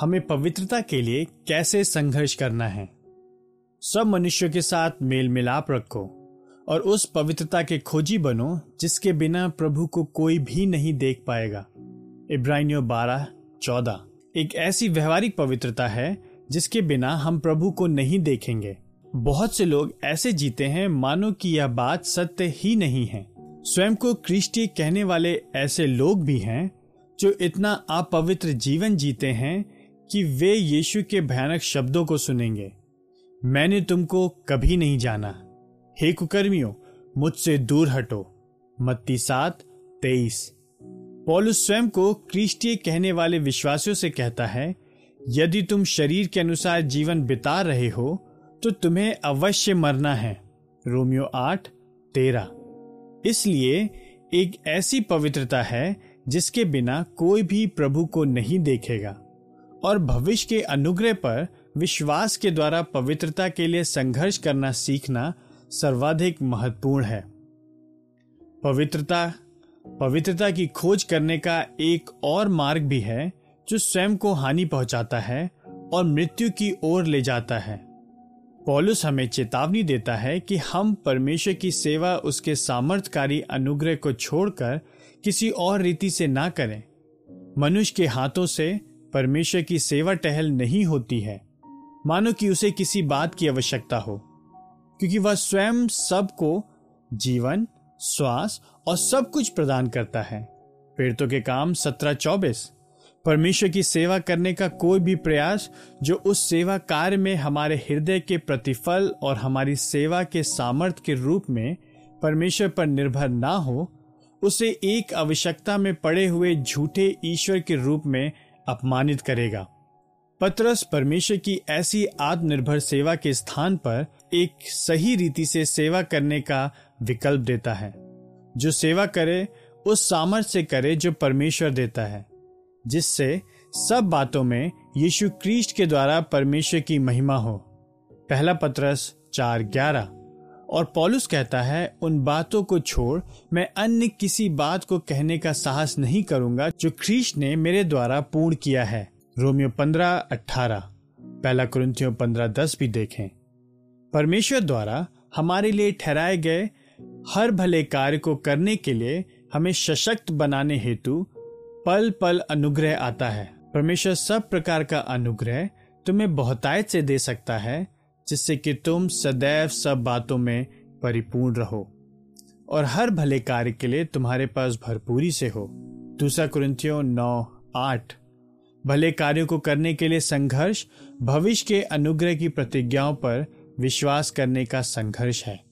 हमें पवित्रता के लिए कैसे संघर्ष करना है? सब मनुष्यों के साथ मेल मिलाप रखो और उस पवित्रता के खोजी बनो जिसके बिना प्रभु को कोई भी नहीं देख पाएगा। इब्राहिमियों बारह, चौदह। एक ऐसी व्यवहारिक पवित्रता है जिसके बिना हम प्रभु को नहीं देखेंगे। बहुत से लोग ऐसे जीते हैं मानो कि यह बात सत्य ही नहीं है। स्वयं को क्रिस्टी कहने वाले ऐसे लोग भी हैं जो इतना अपवित्र जीवन जीते हैं कि वे यीशु के भयानक शब्दों को सुनेंगे। मैंने तुमको कभी नहीं जाना। हे कुकर्मियों, मुझसे दूर हटो। मत्ती सात, तेईस। पौलुस स्वयं को क्रिस्टीय कहने वाले विश्वासियों से कहता है, यदि तुम शरीर के अनुसार जीवन बिता रहे हो तो तुम्हें अवश्य मरना है। रोमियो आठ, तेरह। इसलिए एक ऐसी पवित्रता है जिसके बिना कोई भी प्रभु को नहीं देखेगा। और भविष्य के अनुग्रह पर विश्वास के द्वारा पवित्रता के लिए संघर्ष करना सीखना सर्वाधिक महत्वपूर्ण है। पवित्रता पवित्रता की खोज करने का एक और मार्ग भी है जो स्वयं को हानि पहुंचाता है और मृत्यु की ओर ले जाता है। पॉलुस हमें चेतावनी देता है कि हम परमेश्वर की सेवा, उसके सामर्थ्यकारी अनुग्रह को छोड़कर किसी और रीति से ना करें। मनुष्य के हाथों से परमेश्वर की सेवा टहल नहीं होती है। मानो कि उसे किसी बात की आवश्यकता हो। क्योंकि वह स्वयं सबको जीवन, श्वास और सब कुछ प्रदान करता है। पीड़ितों के काम सत्रह चौबीस। परमेश्वर की सेवा करने का कोई भी प्रयास जो उस सेवा कार्य में हमारे हृदय के प्रतिफल और हमारी सेवा के सामर्थ्य के रूप में परमेश्वर पर निर्भर ना हो, उसे एक आवश्यकता में पड़े हुए झूठे ईश्वर के रूप में अपमानित करेगा। पत्रस परमेश्वर की ऐसी आत्मनिर्भर सेवा के स्थान पर एक सही रीति से सेवा करने का विकल्प देता है। जो सेवा करे, उस सामर्थ्य से करे जो परमेश्वर देता है। जिससे सब बातों में यीशु क्रिस्ट के द्वारा परमेश्वर की महिमा हो। पहला पत्रस चार ग्यारह। और पॉलुस कहता है, उन बातों को छोड़, मैं अन्य किसी बात को कहने का साहस नहीं करूँगा जो ख्रीस्ट ने मेरे द्वारा पूर्ण किया है। रोमियो पंद्रह अठारह पहला क्रंथियो पंद्रह, दस भी देखें। परमेश्वर द्वारा हमारे लिए ठहराए गए हर भले कार्य को करने के लिए हमें सशक्त बनाने हेतु पल पल अनुग्रह आता है। परमेश्वर सब प्रकार का अनुग्रह तुम्हें बहुतायत से दे सकता है जिससे कि तुम सदैव सब बातों में परिपूर्ण रहो और हर भले कार्य के लिए तुम्हारे पास भरपूरी से हो। दूसरा कुरिंथियों नौ, आठ। भले कार्यों को करने के लिए संघर्ष, भविष्य के अनुग्रह की प्रतिज्ञाओं पर विश्वास करने का संघर्ष है।